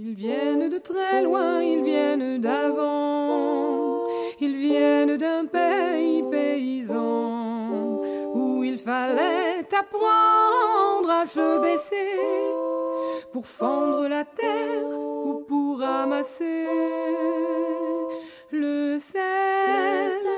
Ils viennent de très loin, ils viennent d'avant, ils viennent d'un pays paysan où il fallait apprendre à se baisser pour fendre la terre ou pour ramasser le sel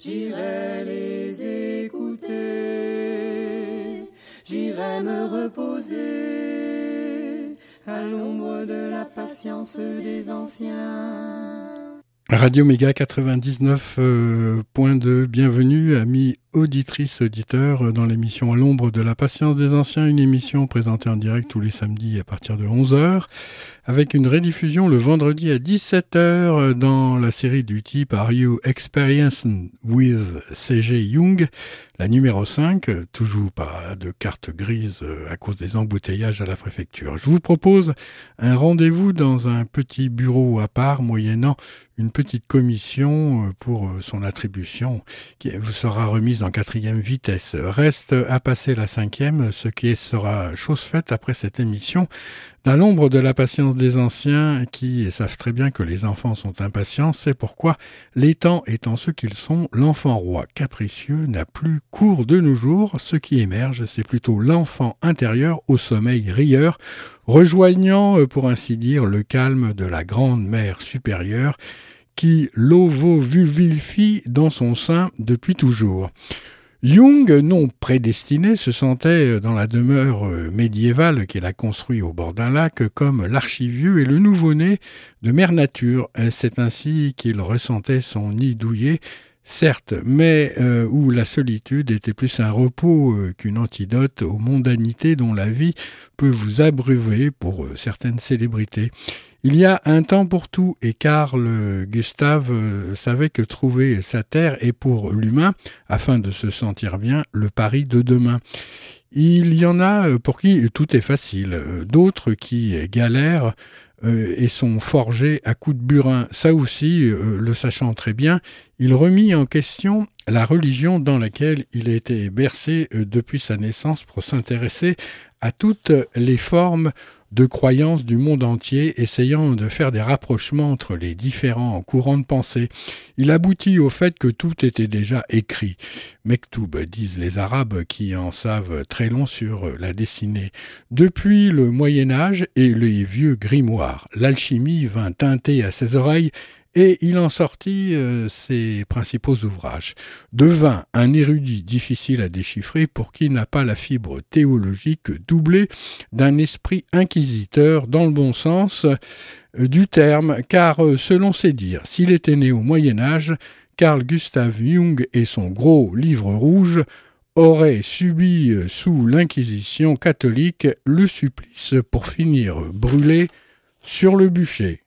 J'irai les écouter, j'irai me reposer à l'ombre de la patience des anciens. Radio Méga 99.2, euh, bienvenue amis auditrices, auditeurs dans l'émission À l'ombre de la patience des anciens, une émission présentée en direct tous les samedis à partir de 11h, avec une rediffusion le vendredi à 17h dans la série du type Are You Experienced with C.G. Young, la numéro 5, toujours pas de carte grise à cause des embouteillages à la préfecture. Je vous propose un rendez-vous dans un petit bureau à part, moyennant une petite commission pour son attribution qui vous sera remise en quatrième vitesse. Reste à passer la cinquième, ce qui sera chose faite après cette émission. Dans l'ombre de la patience des anciens qui savent très bien que les enfants sont impatients, c'est pourquoi, les temps étant ce qu'ils sont, l'enfant roi capricieux n'a plus cours de nos jours. Ce qui émerge, c'est plutôt l'enfant intérieur au sommeil rieur, rejoignant, pour ainsi dire, le calme de la grande mère supérieure qui l'ovo-vulvifie dans son sein depuis toujours. Jung, non prédestiné, se sentait dans la demeure médiévale qu'il a construite au bord d'un lac comme l'archivieux et le nouveau-né de Mère Nature. C'est ainsi qu'il ressentait son nid douillet, certes, mais euh, où la solitude était plus un repos euh, qu'une antidote aux mondanités dont la vie peut vous abreuver pour euh, certaines célébrités. Il y a un temps pour tout et Carl Gustave savait que trouver sa terre est pour l'humain, afin de se sentir bien, le pari de demain. Il y en a pour qui tout est facile, d'autres qui galèrent et sont forgés à coups de burin. Ça aussi, le sachant très bien, il remit en question la religion dans laquelle il était bercé depuis sa naissance pour s'intéresser à toutes les formes de croyances du monde entier, essayant de faire des rapprochements entre les différents courants de pensée. Il aboutit au fait que tout était déjà écrit. Mektoub, disent les Arabes qui en savent très long sur la dessinée. Depuis le Moyen Âge et les vieux grimoires, l'alchimie vint teinter à ses oreilles et il en sortit euh, ses principaux ouvrages. Devint un érudit difficile à déchiffrer pour qui n'a pas la fibre théologique doublée d'un esprit inquisiteur dans le bon sens euh, du terme, car euh, selon ses dires, s'il était né au Moyen Âge, Carl Gustav Jung et son gros livre rouge auraient subi sous l'Inquisition catholique le supplice pour finir brûlé sur le bûcher.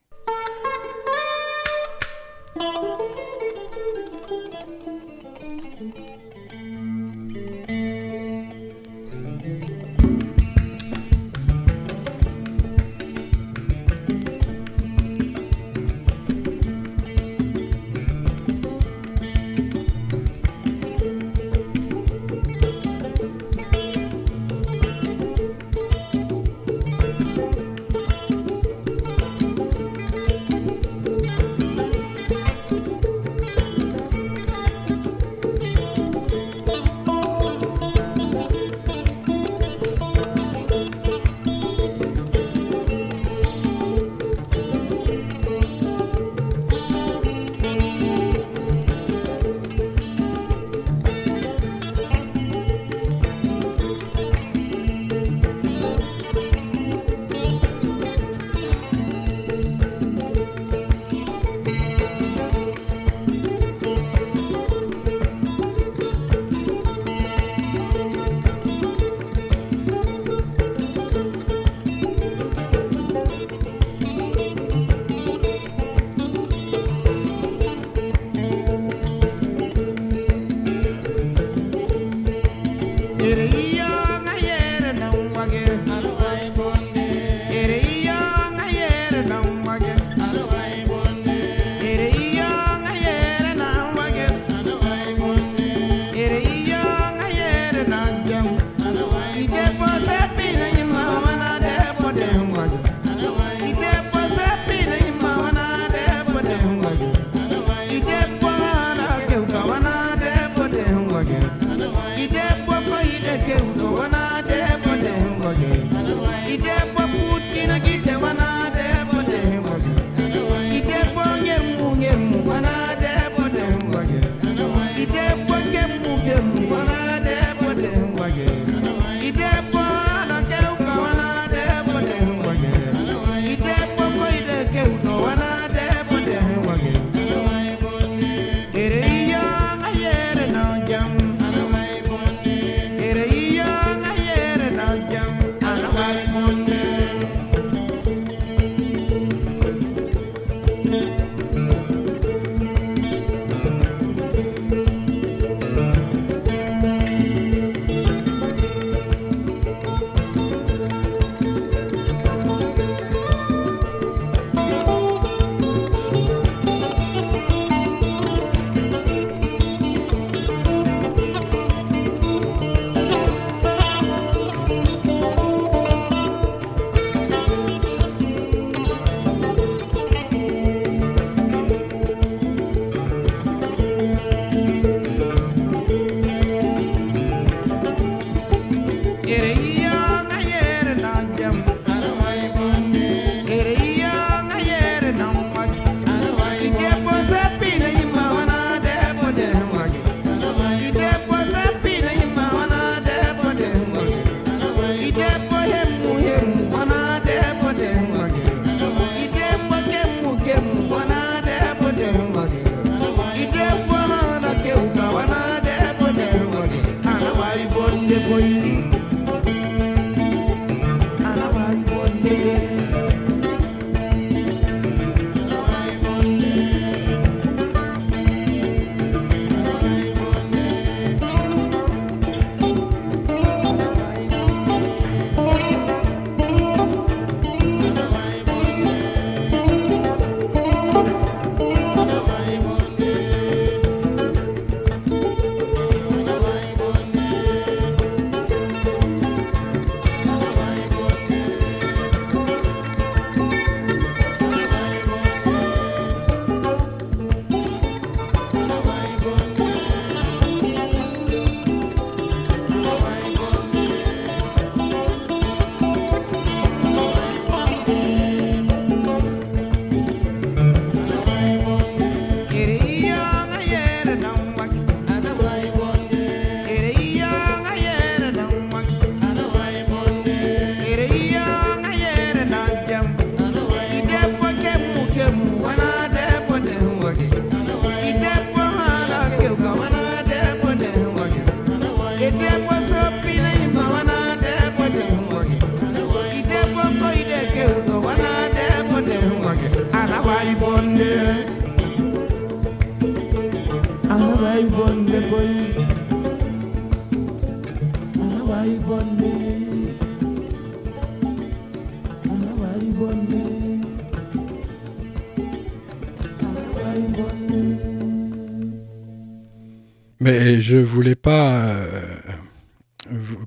Mais je voulais pas euh,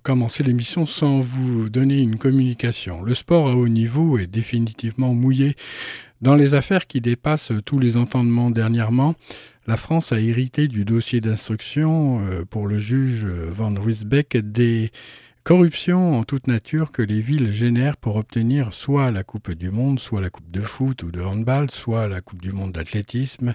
commencer l'émission sans vous donner une communication. Le sport à haut niveau est définitivement mouillé dans les affaires qui dépassent tous les entendements dernièrement. La France a hérité du dossier d'instruction euh, pour le juge Van Ruysbeck des Corruption en toute nature que les villes génèrent pour obtenir soit la Coupe du Monde, soit la Coupe de foot ou de handball, soit la Coupe du Monde d'athlétisme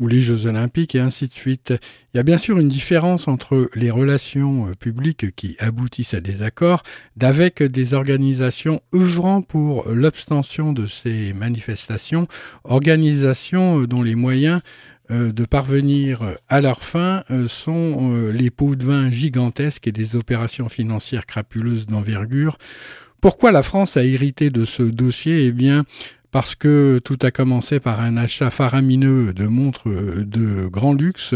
ou les Jeux olympiques et ainsi de suite. Il y a bien sûr une différence entre les relations euh, publiques qui aboutissent à des accords d'avec des organisations œuvrant pour l'obstention de ces manifestations, organisations euh, dont les moyens de parvenir à leur fin euh, sont euh, les pots de vin gigantesques et des opérations financières crapuleuses d'envergure. Pourquoi la France a hérité de ce dossier? Eh bien, parce que tout a commencé par un achat faramineux de montres de grand luxe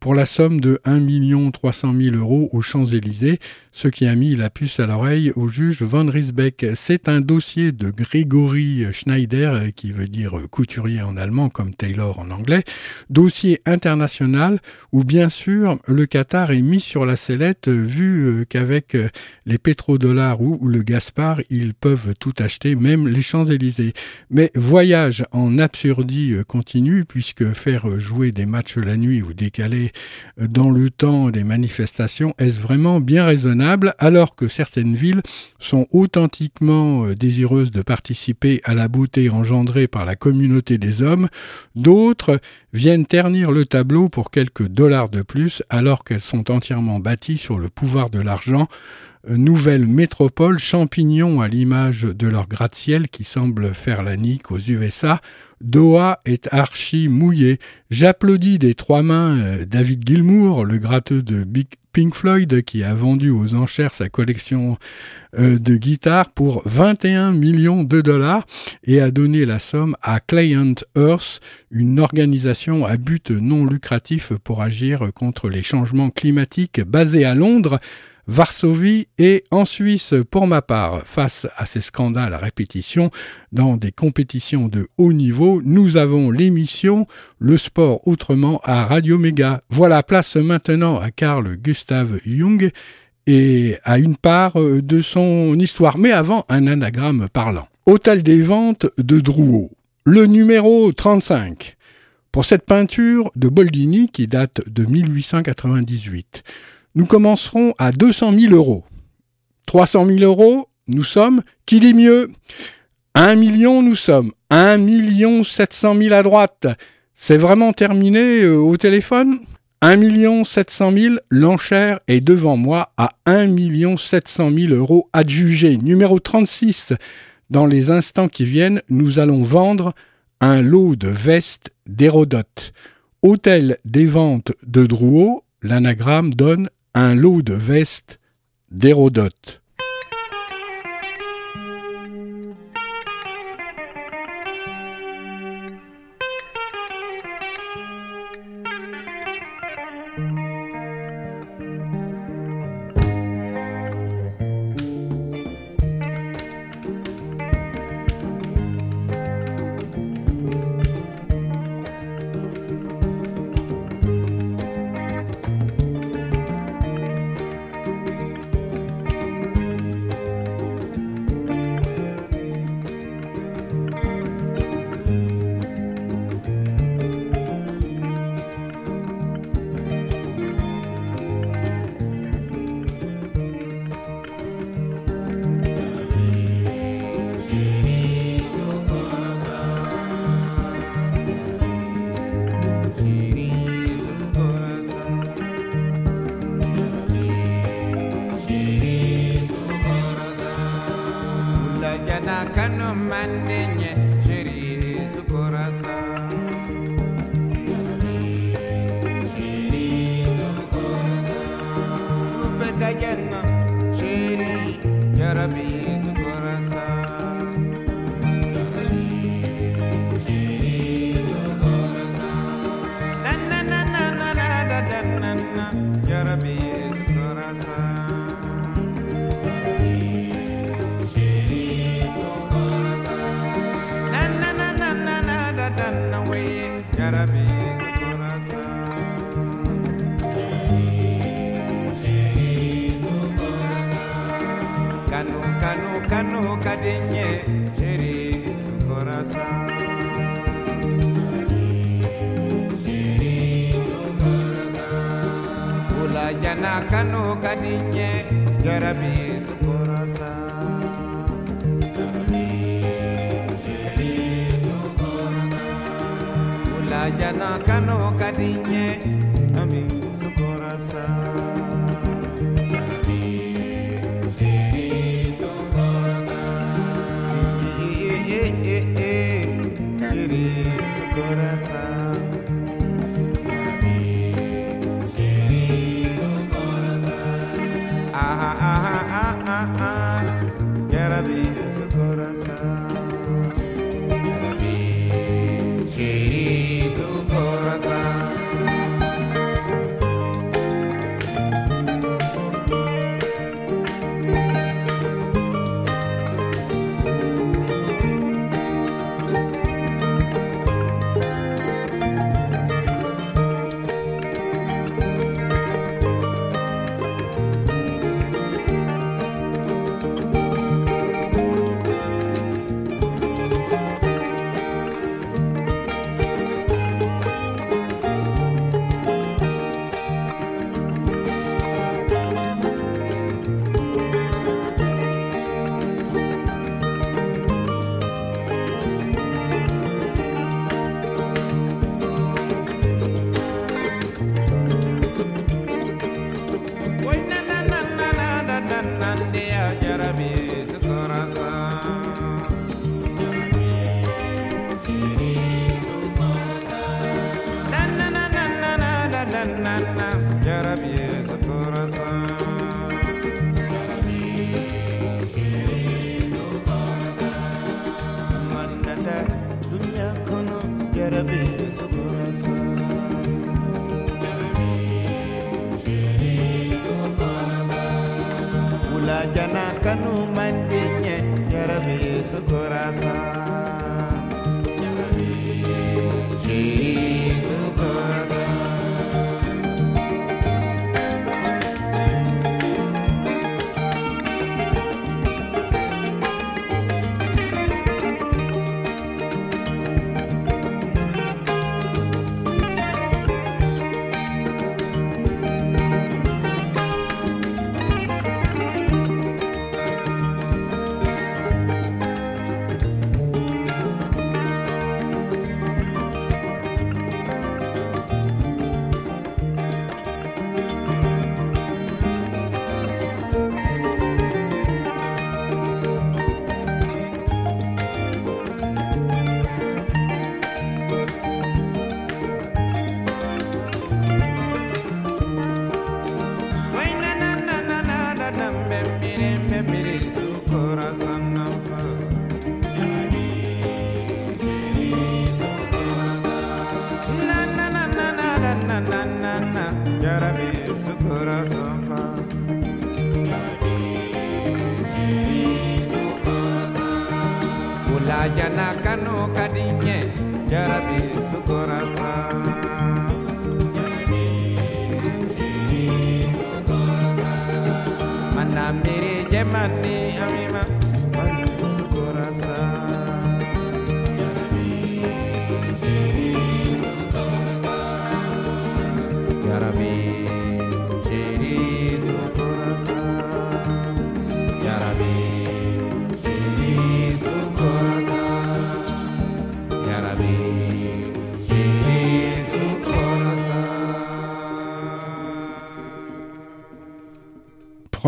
pour la somme de 1 300 000 euros aux Champs-Élysées, ce qui a mis la puce à l'oreille au juge Van Riesbeck. C'est un dossier de Grégory Schneider, qui veut dire couturier en allemand comme Taylor en anglais, dossier international où bien sûr le Qatar est mis sur la sellette vu qu'avec les pétrodollars ou le Gaspard, ils peuvent tout acheter, même les Champs-Élysées. Mais voyage en absurdie continue puisque faire jouer des matchs la nuit ou décaler dans le temps des manifestations, est-ce vraiment bien raisonnable alors que certaines villes sont authentiquement euh, désireuses de participer à la beauté engendrée par la communauté des hommes, d'autres viennent ternir le tableau pour quelques dollars de plus alors qu'elles sont entièrement bâties sur le pouvoir de l'argent, nouvelle métropole, champignons à l'image de leur gratte-ciel qui semble faire la nique aux USA, Doha est archi mouillé. J'applaudis des trois mains euh, David Gilmour, le gratteux de Big Pink Floyd, qui a vendu aux enchères sa collection euh, de guitares pour 21 millions de dollars et a donné la somme à Client Earth, une organisation à but non lucratif pour agir contre les changements climatiques basée à Londres Varsovie et en Suisse. Pour ma part, face à ces scandales à répétition dans des compétitions de haut niveau, nous avons l'émission Le sport autrement à Radio Méga. Voilà, place maintenant à Carl Gustav Jung et à une part de son histoire. Mais avant, un anagramme parlant. Hôtel des ventes de Drouot. Le numéro 35. Pour cette peinture de Boldini qui date de 1898 nous commencerons à 200 000 euros. 300 000 euros, nous sommes, qu'il est mieux? 1 million, nous sommes 1 million 700 000 à droite. C'est vraiment terminé euh, au téléphone? 1 million 700 000, l'enchère est devant moi à 1 million 700 000 euros adjugés. Numéro 36, dans les instants qui viennent, nous allons vendre un lot de vestes d'Hérodote. Hôtel des ventes de Drouot, l'anagramme donne un lot de vestes d'Hérodote.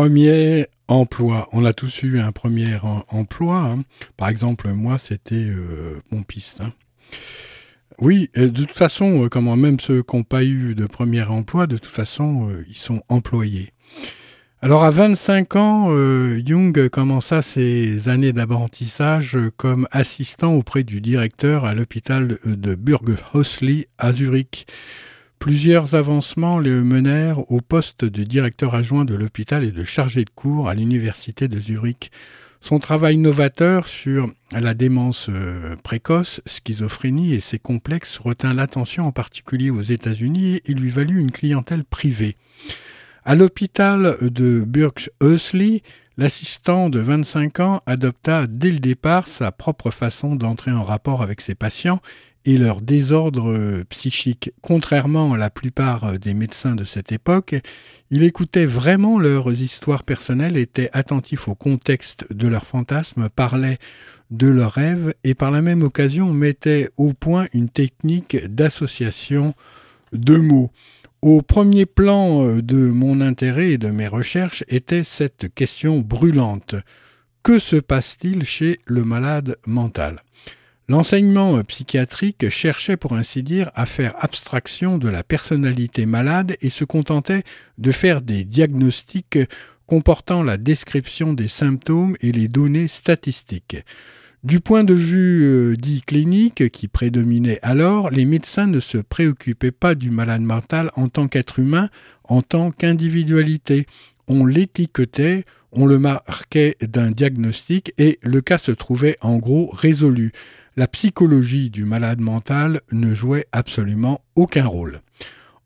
Premier emploi. On a tous eu un premier emploi. Hein. Par exemple, moi, c'était euh, mon piste. Hein. Oui, de toute façon, euh, comment même ceux qui n'ont pas eu de premier emploi, de toute façon, euh, ils sont employés. Alors à 25 ans, euh, Jung commença ses années d'apprentissage comme assistant auprès du directeur à l'hôpital de Burghosli à Zurich. Plusieurs avancements le menèrent au poste de directeur adjoint de l'hôpital et de chargé de cours à l'université de Zurich. Son travail novateur sur la démence euh, précoce, schizophrénie et ses complexes retint l'attention en particulier aux États-Unis et lui valut une clientèle privée. À l'hôpital de Burke-Huxley, l'assistant de 25 ans adopta dès le départ sa propre façon d'entrer en rapport avec ses patients et leurs désordres psychiques. Contrairement à la plupart des médecins de cette époque, il écoutait vraiment leurs histoires personnelles, était attentif au contexte de leurs fantasmes, parlait de leurs rêves et par la même occasion mettait au point une technique d'association de mots. Au premier plan euh, de mon intérêt et de mes recherches était cette question brûlante. Que se passe-t-il chez le malade mental? L'enseignement psychiatrique cherchait pour ainsi dire à faire abstraction de la personnalité malade et se contentait de faire des diagnostics comportant la description des symptômes et les données statistiques. Du point de vue euh, dit clinique qui prédominait alors, les médecins ne se préoccupaient pas du malade mental en tant qu'être humain, en tant qu'individualité. On l'étiquetait, on le marquait d'un diagnostic et le cas se trouvait en gros résolu. La psychologie du malade mental ne jouait absolument aucun rôle.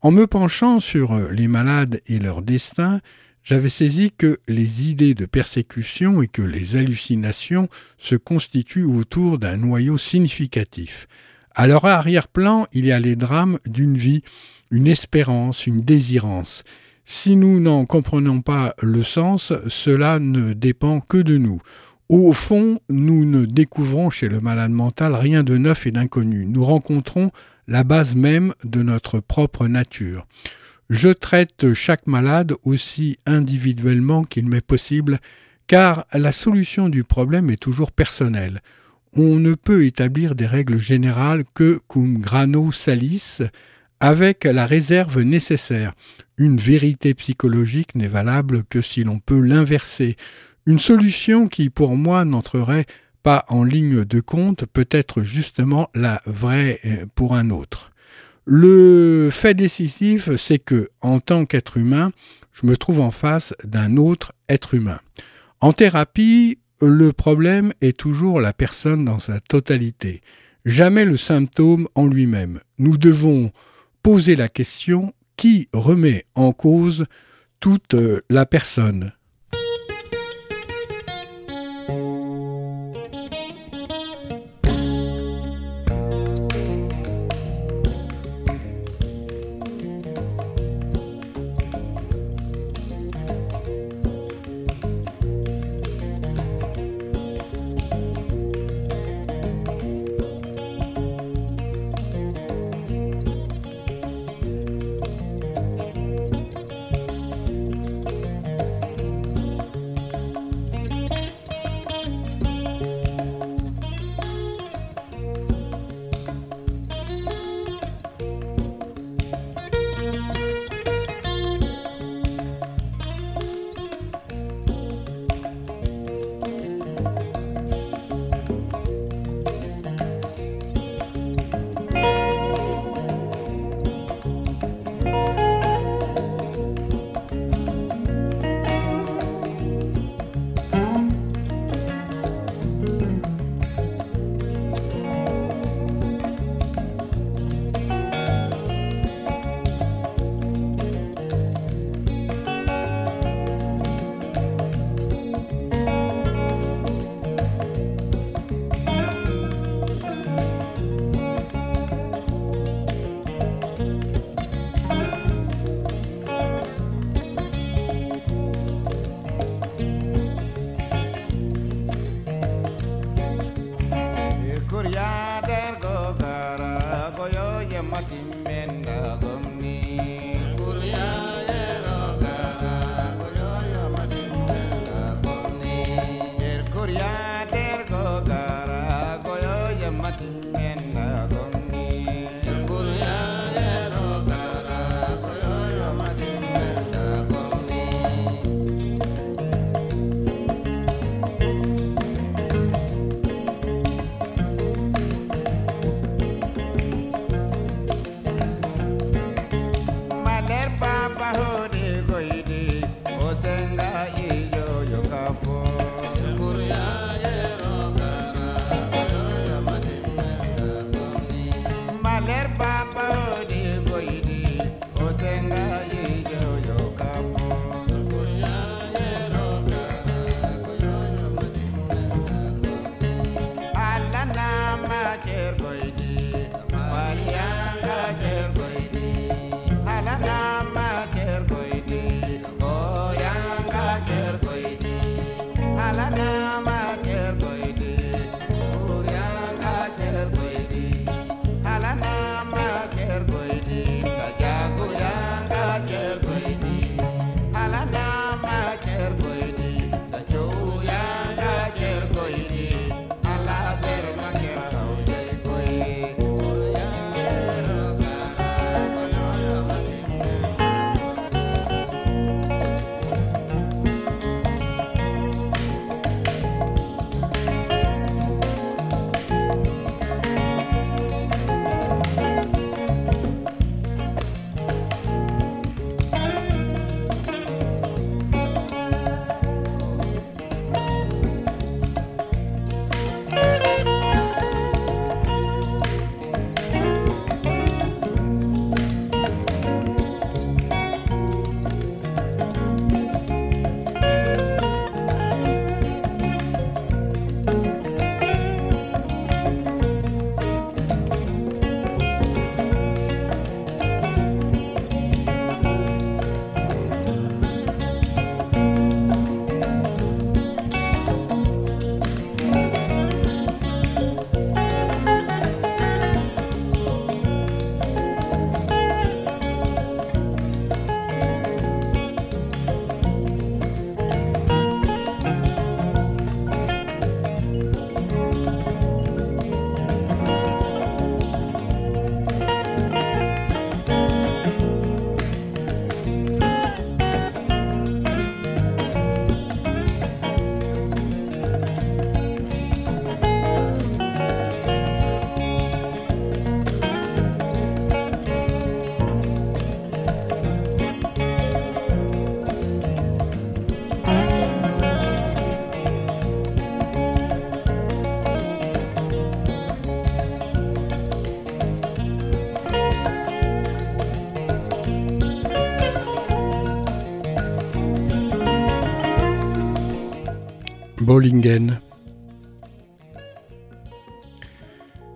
En me penchant sur euh, les malades et leur destin, j'avais saisi que les idées de persécution et que les hallucinations se constituent autour d'un noyau significatif. À leur arrière-plan, il y a les drames d'une vie, une espérance, une désirance. Si nous n'en comprenons pas le sens, cela ne dépend que de nous. Au fond, nous ne découvrons chez le malade mental rien de neuf et d'inconnu. Nous rencontrons la base même de notre propre nature. Je traite chaque malade aussi individuellement qu'il m'est possible, car la solution du problème est toujours personnelle. On ne peut établir des règles générales que cum grano salis, avec la réserve nécessaire. Une vérité psychologique n'est valable que si l'on peut l'inverser. Une solution qui, pour moi, n'entrerait pas en ligne de compte peut être justement la vraie euh, pour un autre. Le fait décisif, c'est que, en tant qu'être humain, je me trouve en face d'un autre être humain. En thérapie, le problème est toujours la personne dans sa totalité, jamais le symptôme en lui-même. Nous devons poser la question qui remet en cause toute la personne? I care about you.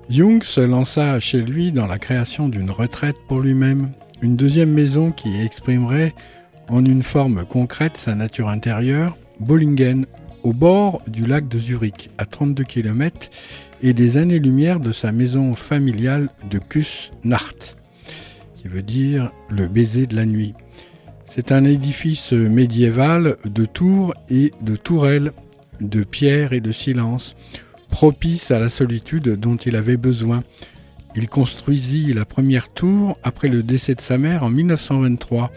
Jung se lança chez lui dans la création d'une retraite pour lui-même, une deuxième maison qui exprimerait en une forme concrète sa nature intérieure, Bollingen, au bord du lac de Zurich, à 32 km, et des années-lumière de sa maison familiale de Kuss-Nacht, qui veut dire le baiser de la nuit. C'est un édifice médiéval de tours et de tourelles de pierre et de silence, propice à la solitude dont il avait besoin. Il construisit la première tour après le décès de sa mère en 1923,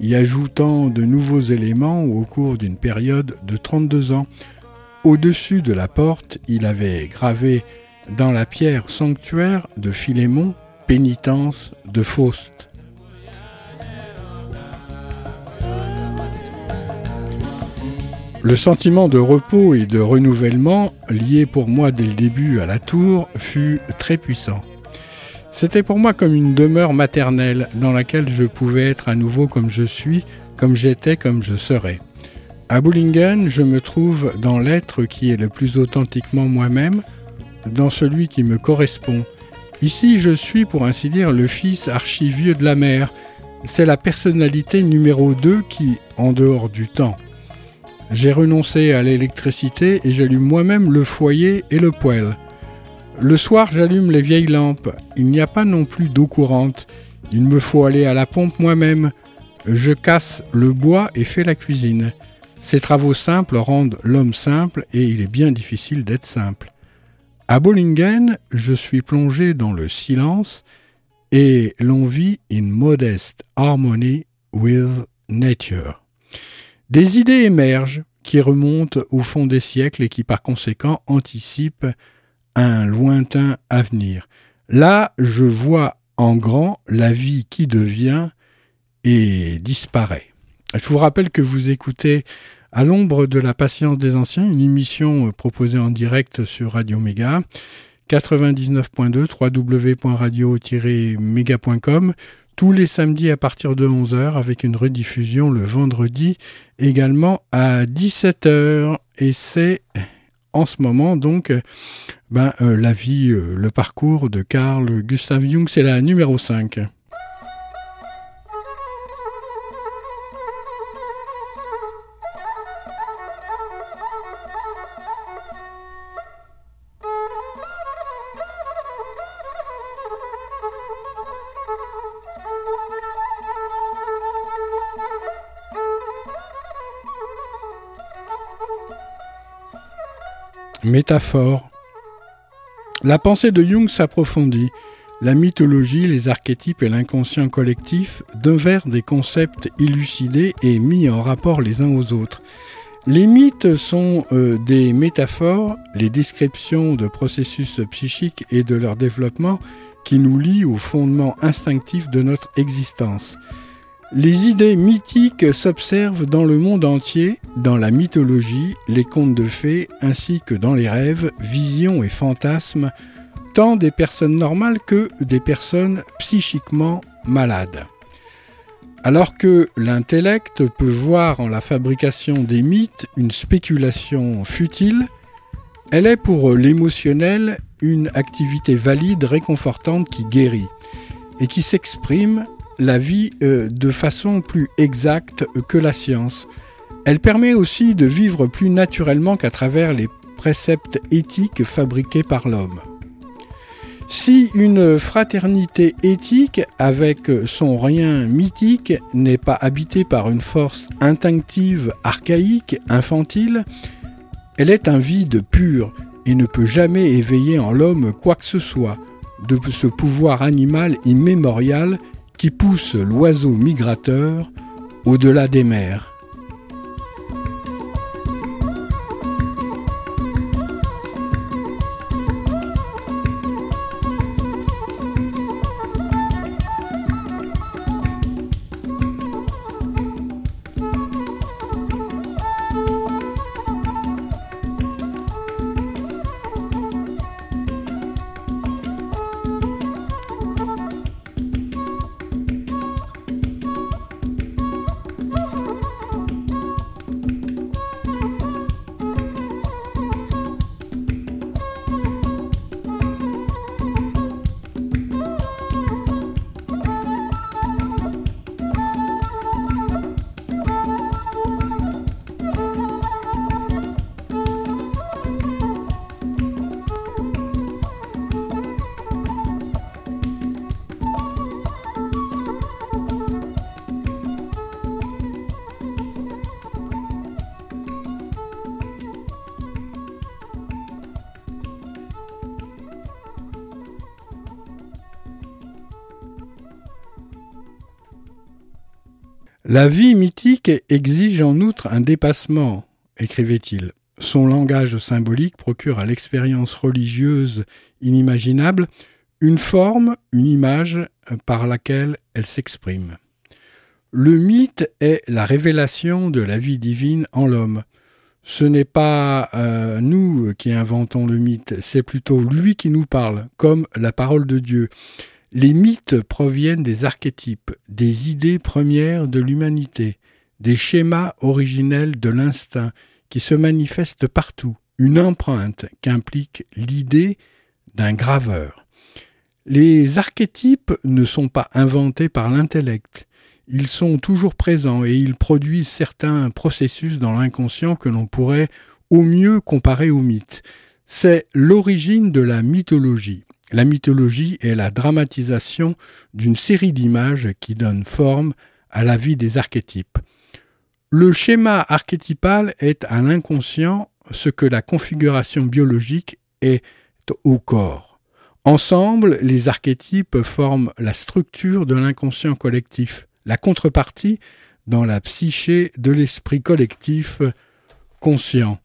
y ajoutant de nouveaux éléments au cours d'une période de 32 ans. Au-dessus de la porte, il avait gravé dans la pierre sanctuaire de Philémon, pénitence de Faust. Le sentiment de repos et de renouvellement, lié pour moi dès le début à la tour, fut très puissant. C'était pour moi comme une demeure maternelle dans laquelle je pouvais être à nouveau comme je suis, comme j'étais, comme je serais. À Bullingen, je me trouve dans l'être qui est le plus authentiquement moi-même, dans celui qui me correspond. Ici, je suis, pour ainsi dire, le fils archivieux de la mère. C'est la personnalité numéro 2 qui, en dehors du temps, j'ai renoncé à l'électricité et j'allume moi-même le foyer et le poêle. Le soir, j'allume les vieilles lampes. Il n'y a pas non plus d'eau courante. Il me faut aller à la pompe moi-même. Je casse le bois et fais la cuisine. Ces travaux simples rendent l'homme simple et il est bien difficile d'être simple. À Bollingen, je suis plongé dans le silence et l'on vit in modest harmony with nature. Des idées émergent qui remontent au fond des siècles et qui par conséquent anticipent un lointain avenir. Là, je vois en grand la vie qui devient et disparaît. Je vous rappelle que vous écoutez à l'ombre de la patience des anciens, une émission proposée en direct sur Radio Méga. 99.2 www.radio-méga.com tous les samedis à partir de 11h avec une rediffusion le vendredi également à 17h. Et c'est en ce moment donc ben, euh, la vie, euh, le parcours de Carl Gustav Jung, c'est la numéro 5. Métaphore la pensée de Jung s'approfondit. La mythologie, les archétypes et l'inconscient collectif devinrent des concepts élucidés et mis en rapport les uns aux autres. Les mythes sont euh, des métaphores, les descriptions de processus psychiques et de leur développement qui nous lient au fondement instinctif de notre existence. Les idées mythiques s'observent dans le monde entier, dans la mythologie, les contes de fées, ainsi que dans les rêves, visions et fantasmes, tant des personnes normales que des personnes psychiquement malades. Alors que l'intellect peut voir en la fabrication des mythes une spéculation futile, elle est pour l'émotionnel une activité valide, réconfortante qui guérit et qui s'exprime la vie euh, de façon plus exacte que la science. Elle permet aussi de vivre plus naturellement qu'à travers les préceptes éthiques fabriqués par l'homme. Si une fraternité éthique avec son rien mythique n'est pas habitée par une force instinctive, archaïque, infantile, elle est un vide pur et ne peut jamais éveiller en l'homme quoi que ce soit de ce pouvoir animal immémorial qui pousse l'oiseau migrateur au-delà des mers. La vie mythique exige en outre un dépassement, écrivait-il. Son langage symbolique procure à l'expérience religieuse inimaginable une forme, une image par laquelle elle s'exprime. Le mythe est la révélation de la vie divine en l'homme. Ce n'est pas euh, nous qui inventons le mythe, c'est plutôt lui qui nous parle, comme la parole de Dieu. Les mythes proviennent des archétypes, des idées premières de l'humanité, des schémas originels de l'instinct qui se manifestent partout, une empreinte qu'implique l'idée d'un graveur. Les archétypes ne sont pas inventés par l'intellect, ils sont toujours présents et ils produisent certains processus dans l'inconscient que l'on pourrait au mieux comparer aux mythes. C'est l'origine de la mythologie. La mythologie est la dramatisation d'une série d'images qui donnent forme à la vie des archétypes. Le schéma archétypal est à l'inconscient ce que la configuration biologique est au corps. Ensemble, les archétypes forment la structure de l'inconscient collectif, la contrepartie dans la psyché de l'esprit collectif conscient.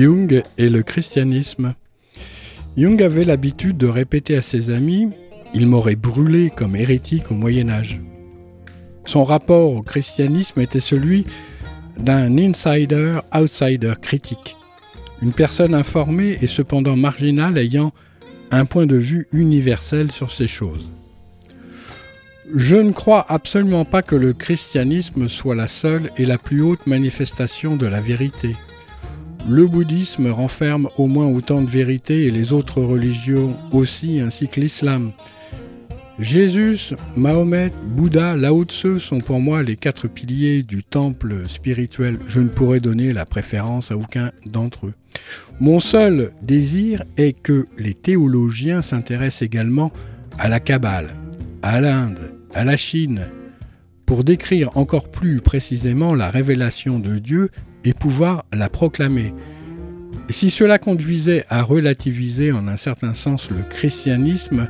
Jung et le christianisme. Jung avait l'habitude de répéter à ses amis Il m'aurait brûlé comme hérétique au Moyen Âge. Son rapport au christianisme était celui d'un insider-outsider critique, une personne informée et cependant marginale ayant un point de vue universel sur ces choses. Je ne crois absolument pas que le christianisme soit la seule et la plus haute manifestation de la vérité. Le bouddhisme renferme au moins autant de vérités et les autres religions aussi, ainsi que l'islam. Jésus, Mahomet, Bouddha, Lao Tse sont pour moi les quatre piliers du temple spirituel. Je ne pourrais donner la préférence à aucun d'entre eux. Mon seul désir est que les théologiens s'intéressent également à la Kabbale, à l'Inde, à la Chine, pour décrire encore plus précisément la révélation de Dieu et pouvoir la proclamer. si cela conduisait à relativiser en un certain sens le christianisme,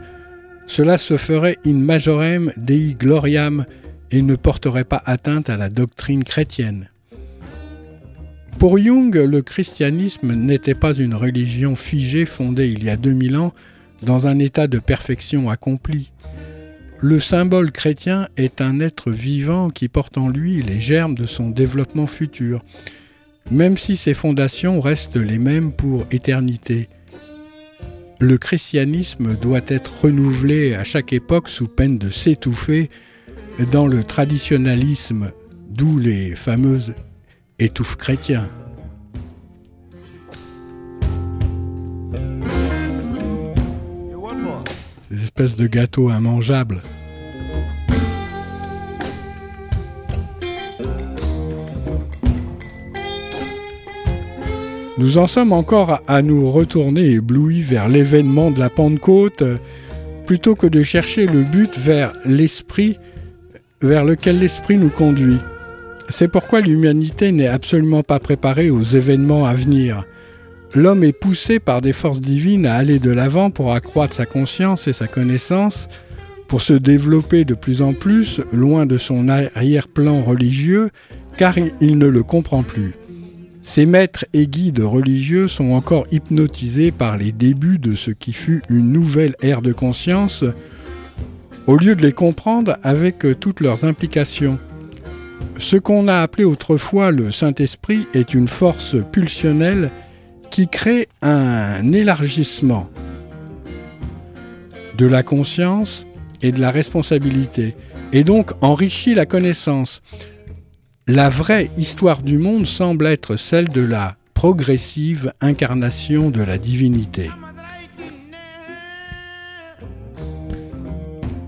cela se ferait in majorem dei gloriam et ne porterait pas atteinte à la doctrine chrétienne. Pour Jung, le christianisme n'était pas une religion figée fondée il y a 2000 ans dans un état de perfection accompli. Le symbole chrétien est un être vivant qui porte en lui les germes de son développement futur, même si ses fondations restent les mêmes pour éternité le christianisme doit être renouvelé à chaque époque sous peine de s'étouffer dans le traditionnalisme, d'où les fameuses étouffes chrétiens. Ces espèces de gâteaux immangeables. Nous en sommes encore à nous retourner éblouis vers l'événement de la Pentecôte, plutôt que de chercher le but vers l'esprit, vers lequel l'esprit nous conduit. C'est pourquoi l'humanité n'est absolument pas préparée aux événements à venir. L'homme est poussé par des forces divines à aller de l'avant pour accroître sa conscience et sa connaissance, pour se développer de plus en plus loin de son arrière-plan religieux, car il ne le comprend plus. Ces maîtres et guides religieux sont encore hypnotisés par les débuts de ce qui fut une nouvelle ère de conscience, au lieu de les comprendre avec toutes leurs implications. Ce qu'on a appelé autrefois le Saint-Esprit est une force pulsionnelle qui crée un élargissement de la conscience et de la responsabilité, et donc enrichit la connaissance. La vraie histoire du monde semble être celle de la progressive incarnation de la divinité.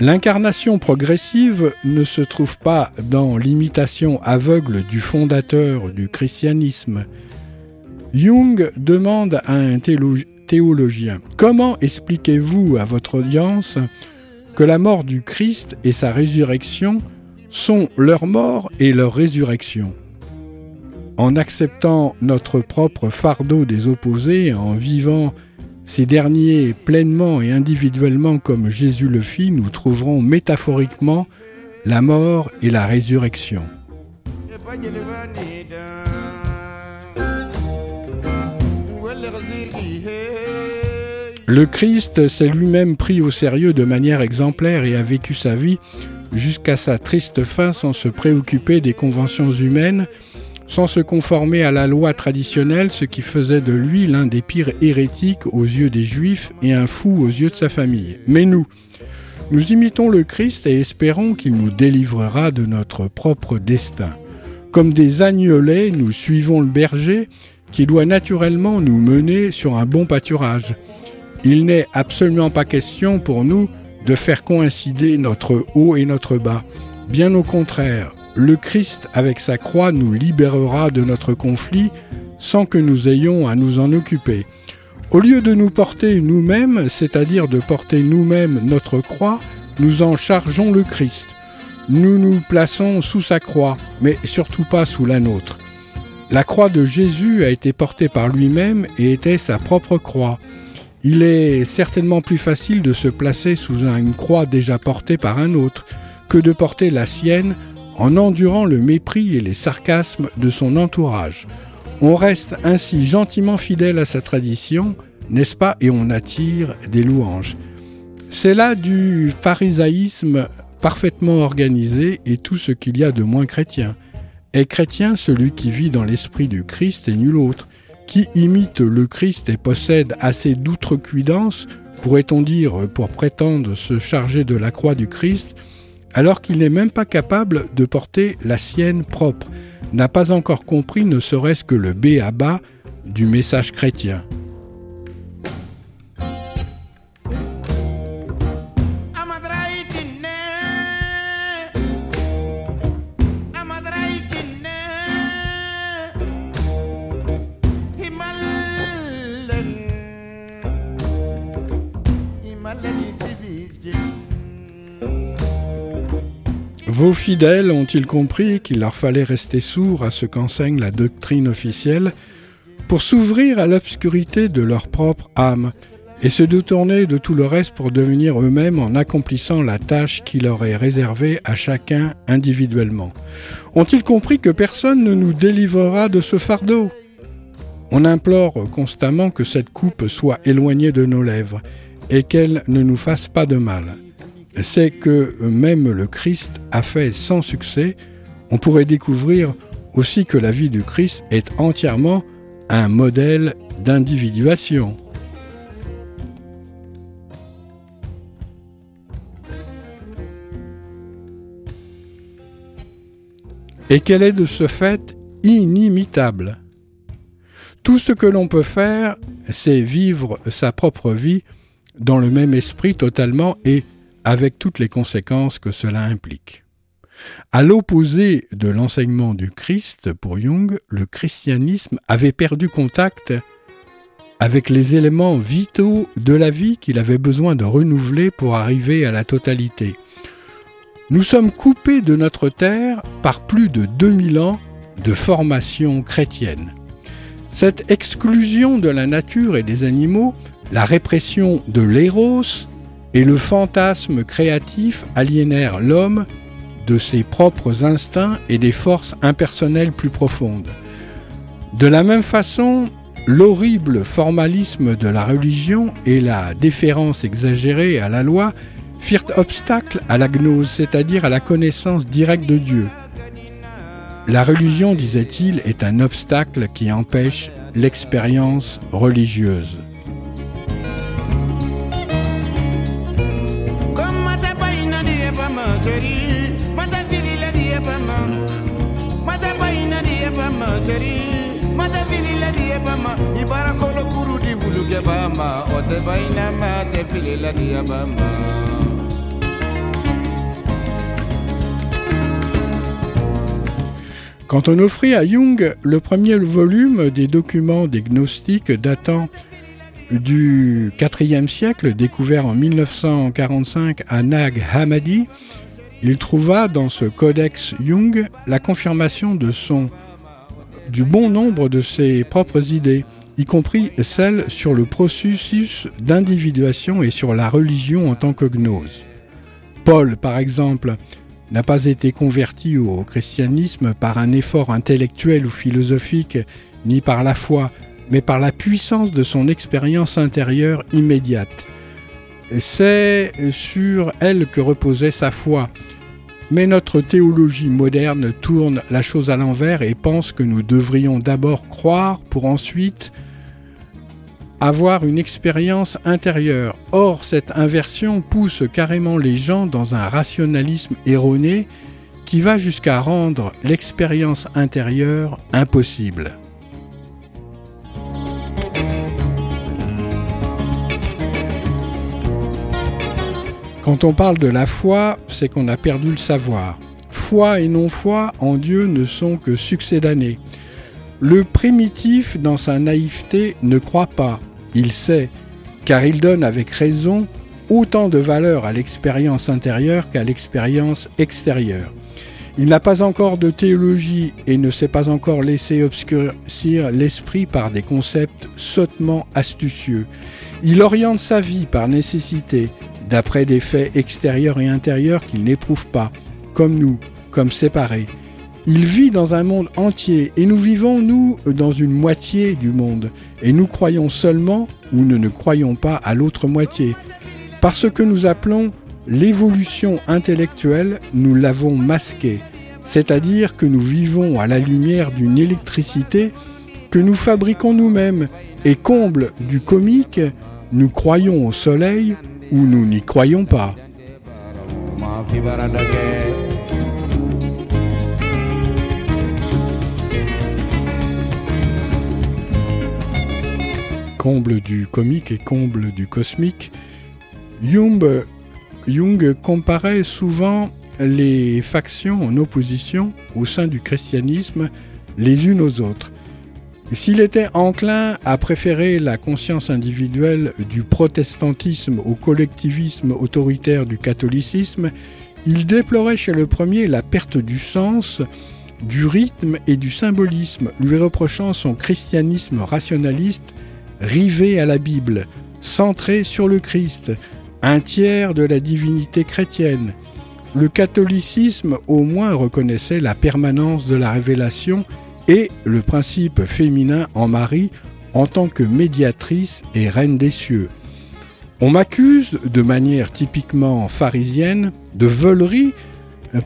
L'incarnation progressive ne se trouve pas dans l'imitation aveugle du fondateur du christianisme. Jung demande à un théologien Comment expliquez-vous à votre audience que la mort du Christ et sa résurrection sont leur mort et leur résurrection? En acceptant notre propre fardeau des opposés, en vivant ces derniers pleinement et individuellement comme Jésus le fit, nous trouverons métaphoriquement la mort et la résurrection. Le Christ s'est lui-même pris au sérieux de manière exemplaire et a vécu sa vie jusqu'à sa triste fin sans se préoccuper des conventions humaines, sans se conformer à la loi traditionnelle, ce qui faisait de lui l'un des pires hérétiques aux yeux des Juifs et un fou aux yeux de sa famille. Mais nous, nous imitons le Christ et espérons qu'il nous délivrera de notre propre destin. Comme des agnolets, nous suivons le berger qui doit naturellement nous mener sur un bon pâturage. Il n'est absolument pas question pour nous de faire coïncider notre haut et notre bas. Bien au contraire, le Christ avec sa croix nous libérera de notre conflit sans que nous ayons à nous en occuper. Au lieu de nous porter nous-mêmes, c'est-à-dire de porter nous-mêmes notre croix, nous en chargeons le Christ. Nous nous plaçons sous sa croix, mais surtout pas sous la nôtre. La croix de Jésus a été portée par lui-même et était sa propre croix. Il est certainement plus facile de se placer sous une croix déjà portée par un autre que de porter la sienne en endurant le mépris et les sarcasmes de son entourage. On reste ainsi gentiment fidèle à sa tradition, n'est-ce pas, et on attire des louanges. C'est là du pharisaïsme parfaitement organisé et tout ce qu'il y a de moins chrétien. Est chrétien celui qui vit dans l'esprit du Christ et nul autre, qui imite le Christ et possède assez d'outrecuidance, pourrait-on dire, pour prétendre se charger de la croix du Christ, alors qu'il n'est même pas capable de porter la sienne propre, n'a pas encore compris ne serait-ce que le B à bas du message chrétien. Vos fidèles ont-ils compris qu'il leur fallait rester sourds à ce qu'enseigne la doctrine officielle pour s'ouvrir à l'obscurité de leur propre âme et se détourner de tout le reste pour devenir eux-mêmes en accomplissant la tâche qui leur est réservée à chacun individuellement? Ont-ils compris que personne ne nous délivrera de ce fardeau? On implore constamment que cette coupe soit éloignée de nos lèvres et qu'elle ne nous fasse pas de mal c'est que même le Christ a fait sans succès, on pourrait découvrir aussi que la vie du Christ est entièrement un modèle d'individuation. Et qu'elle est de ce fait inimitable. Tout ce que l'on peut faire, c'est vivre sa propre vie dans le même esprit totalement et avec toutes les conséquences que cela implique. À l'opposé de l'enseignement du Christ, pour Jung, le christianisme avait perdu contact avec les éléments vitaux de la vie qu'il avait besoin de renouveler pour arriver à la totalité. Nous sommes coupés de notre terre par plus de 2000 ans de formation chrétienne. Cette exclusion de la nature et des animaux, la répression de l'éros, et le fantasme créatif aliénère l'homme de ses propres instincts et des forces impersonnelles plus profondes. De la même façon, l'horrible formalisme de la religion et la déférence exagérée à la loi firent obstacle à la gnose, c'est-à-dire à la connaissance directe de Dieu. La religion, disait-il, est un obstacle qui empêche l'expérience religieuse. Quand on offrit à Jung le premier volume des documents des gnostiques datant du IVe siècle, découvert en 1945 à Nag Hammadi, il trouva dans ce codex Jung la confirmation de son du bon nombre de ses propres idées, y compris celles sur le processus d'individuation et sur la religion en tant que gnose. Paul, par exemple, n'a pas été converti au christianisme par un effort intellectuel ou philosophique, ni par la foi, mais par la puissance de son expérience intérieure immédiate. C'est sur elle que reposait sa foi, mais notre théologie moderne tourne la chose à l'envers et pense que nous devrions d'abord croire pour ensuite avoir une expérience intérieure. Or, cette inversion pousse carrément les gens dans un rationalisme erroné qui va jusqu'à rendre l'expérience intérieure impossible. Quand on parle de la foi, c'est qu'on a perdu le savoir. Foi et non-foi en Dieu ne sont que succédanés. Le primitif, dans sa naïveté, ne croit pas, il sait, car il donne avec raison autant de valeur à l'expérience intérieure qu'à l'expérience extérieure. Il n'a pas encore de théologie et ne s'est pas encore laissé obscurcir l'esprit par des concepts sottement astucieux. Il oriente sa vie par nécessité, d'après des faits extérieurs et intérieurs qu'il n'éprouve pas, comme nous, comme séparés. Il vit dans un monde entier et nous vivons, nous, dans une moitié du monde. Et nous croyons seulement ou nous ne croyons pas à l'autre moitié. Parce que nous appelons l'évolution intellectuelle, nous l'avons masquée. C'est-à-dire que nous vivons à la lumière d'une électricité que nous fabriquons nous-mêmes. Et comble du comique, nous croyons au soleil ou nous n'y croyons pas. comble du comique et comble du cosmique, Jung, Jung comparait souvent les factions en opposition au sein du christianisme les unes aux autres. S'il était enclin à préférer la conscience individuelle du protestantisme au collectivisme autoritaire du catholicisme, il déplorait chez le premier la perte du sens, du rythme et du symbolisme, lui reprochant son christianisme rationaliste rivé à la Bible, centré sur le Christ, un tiers de la divinité chrétienne. Le catholicisme au moins reconnaissait la permanence de la révélation et le principe féminin en Marie en tant que médiatrice et reine des cieux. On m'accuse, de manière typiquement pharisienne, de volerie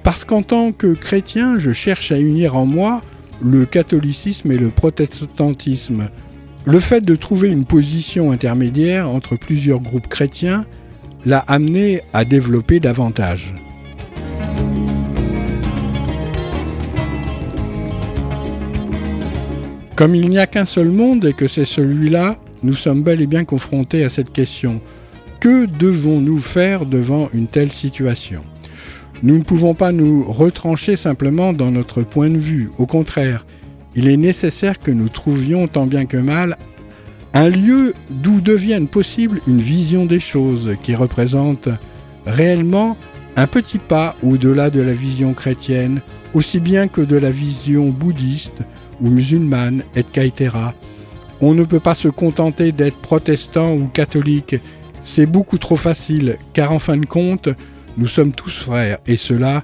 parce qu'en tant que chrétien, je cherche à unir en moi le catholicisme et le protestantisme. Le fait de trouver une position intermédiaire entre plusieurs groupes chrétiens l'a amené à développer davantage. Comme il n'y a qu'un seul monde et que c'est celui-là, nous sommes bel et bien confrontés à cette question. Que devons-nous faire devant une telle situation? Nous ne pouvons pas nous retrancher simplement dans notre point de vue. Au contraire, il est nécessaire que nous trouvions tant bien que mal un lieu d'où devienne possible une vision des choses qui représente réellement un petit pas au-delà de la vision chrétienne, aussi bien que de la vision bouddhiste ou musulmane, etc. On ne peut pas se contenter d'être protestant ou catholique, c'est beaucoup trop facile, car en fin de compte, nous sommes tous frères, et cela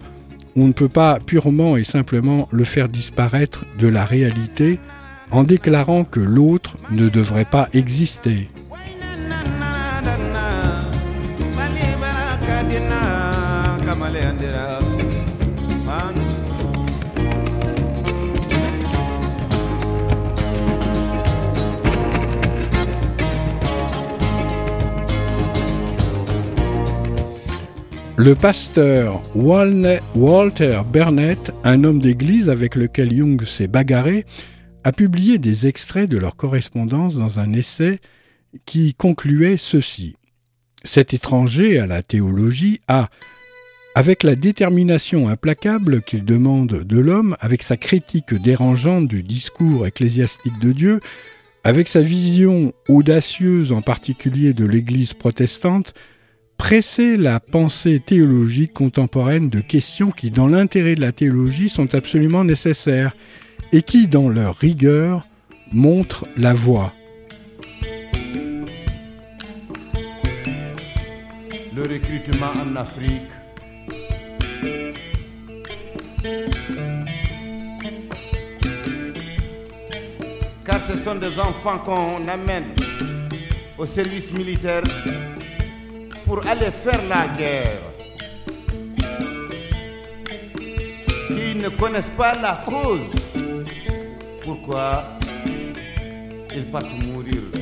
on ne peut pas purement et simplement le faire disparaître de la réalité en déclarant que l'autre ne devrait pas exister. Le pasteur Walter Burnett, un homme d'église avec lequel Jung s'est bagarré, a publié des extraits de leur correspondance dans un essai qui concluait ceci. Cet étranger à la théologie a, avec la détermination implacable qu'il demande de l'homme, avec sa critique dérangeante du discours ecclésiastique de Dieu, avec sa vision audacieuse en particulier de l'Église protestante, presser la pensée théologique contemporaine de questions qui, dans l'intérêt de la théologie, sont absolument nécessaires et qui, dans leur rigueur, montrent la voie. Le recrutement en Afrique. Car ce sont des enfants qu'on amène au service militaire pour aller faire la guerre, qui ne connaissent pas la cause. Pourquoi ils partent mourir?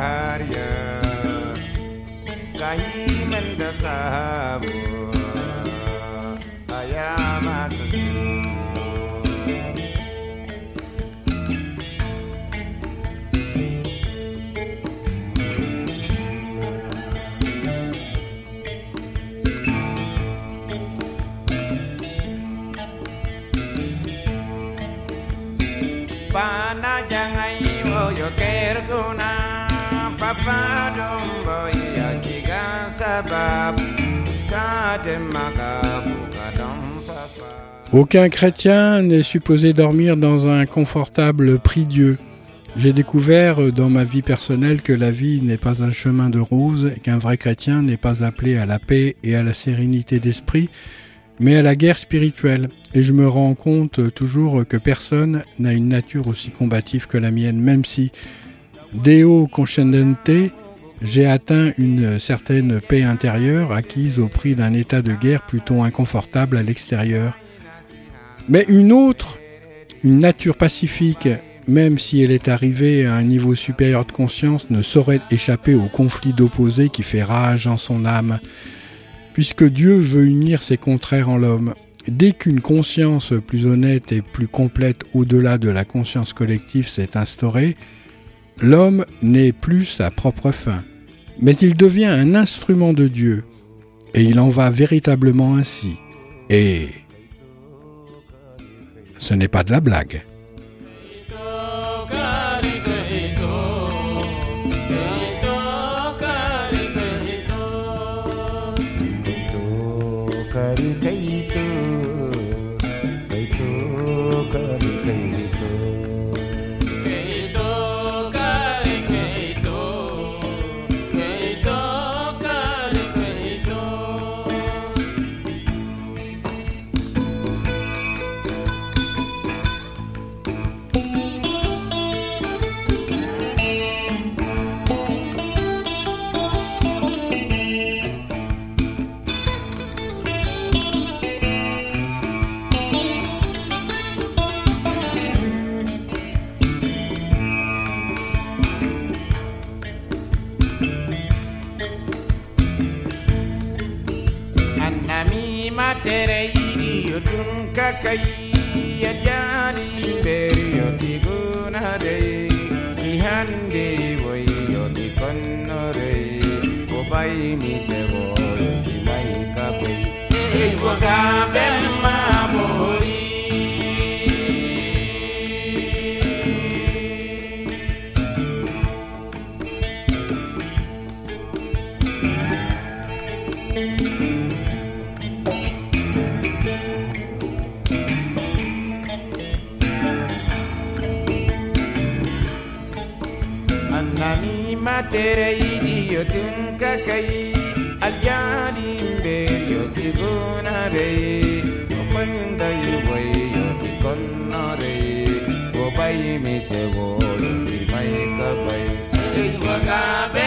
Pana jangai moyo kerguna fafadum boya kiga sabab Aucun chrétien n'est supposé dormir dans un confortable prie-dieu. J'ai découvert dans ma vie personnelle que la vie n'est pas un chemin de roses et qu'un vrai chrétien n'est pas appelé à la paix et à la sérénité d'esprit, mais à la guerre spirituelle. Et je me rends compte toujours que personne n'a une nature aussi combative que la mienne, même si Deo Conscendente, j'ai atteint une certaine paix intérieure acquise au prix d'un état de guerre plutôt inconfortable à l'extérieur. Mais une autre, une nature pacifique, même si elle est arrivée à un niveau supérieur de conscience, ne saurait échapper au conflit d'opposés qui fait rage en son âme, puisque Dieu veut unir ses contraires en l'homme. Dès qu'une conscience plus honnête et plus complète au-delà de la conscience collective s'est instaurée, l'homme n'est plus sa propre fin, mais il devient un instrument de Dieu, et il en va véritablement ainsi. Et ce n'est pas de la blague. tere idi yotin kakai aljan sewo lufimaitakwayo eyiwagamba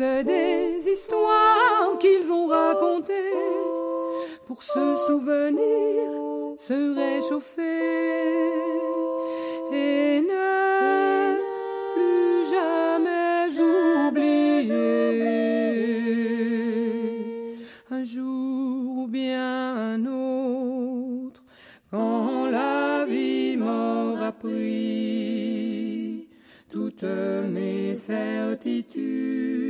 des histoires qu'ils ont racontées pour se souvenir, se réchauffer et ne plus jamais oublier. Un jour ou bien un autre, quand la vie m'aura pris toutes mes certitudes.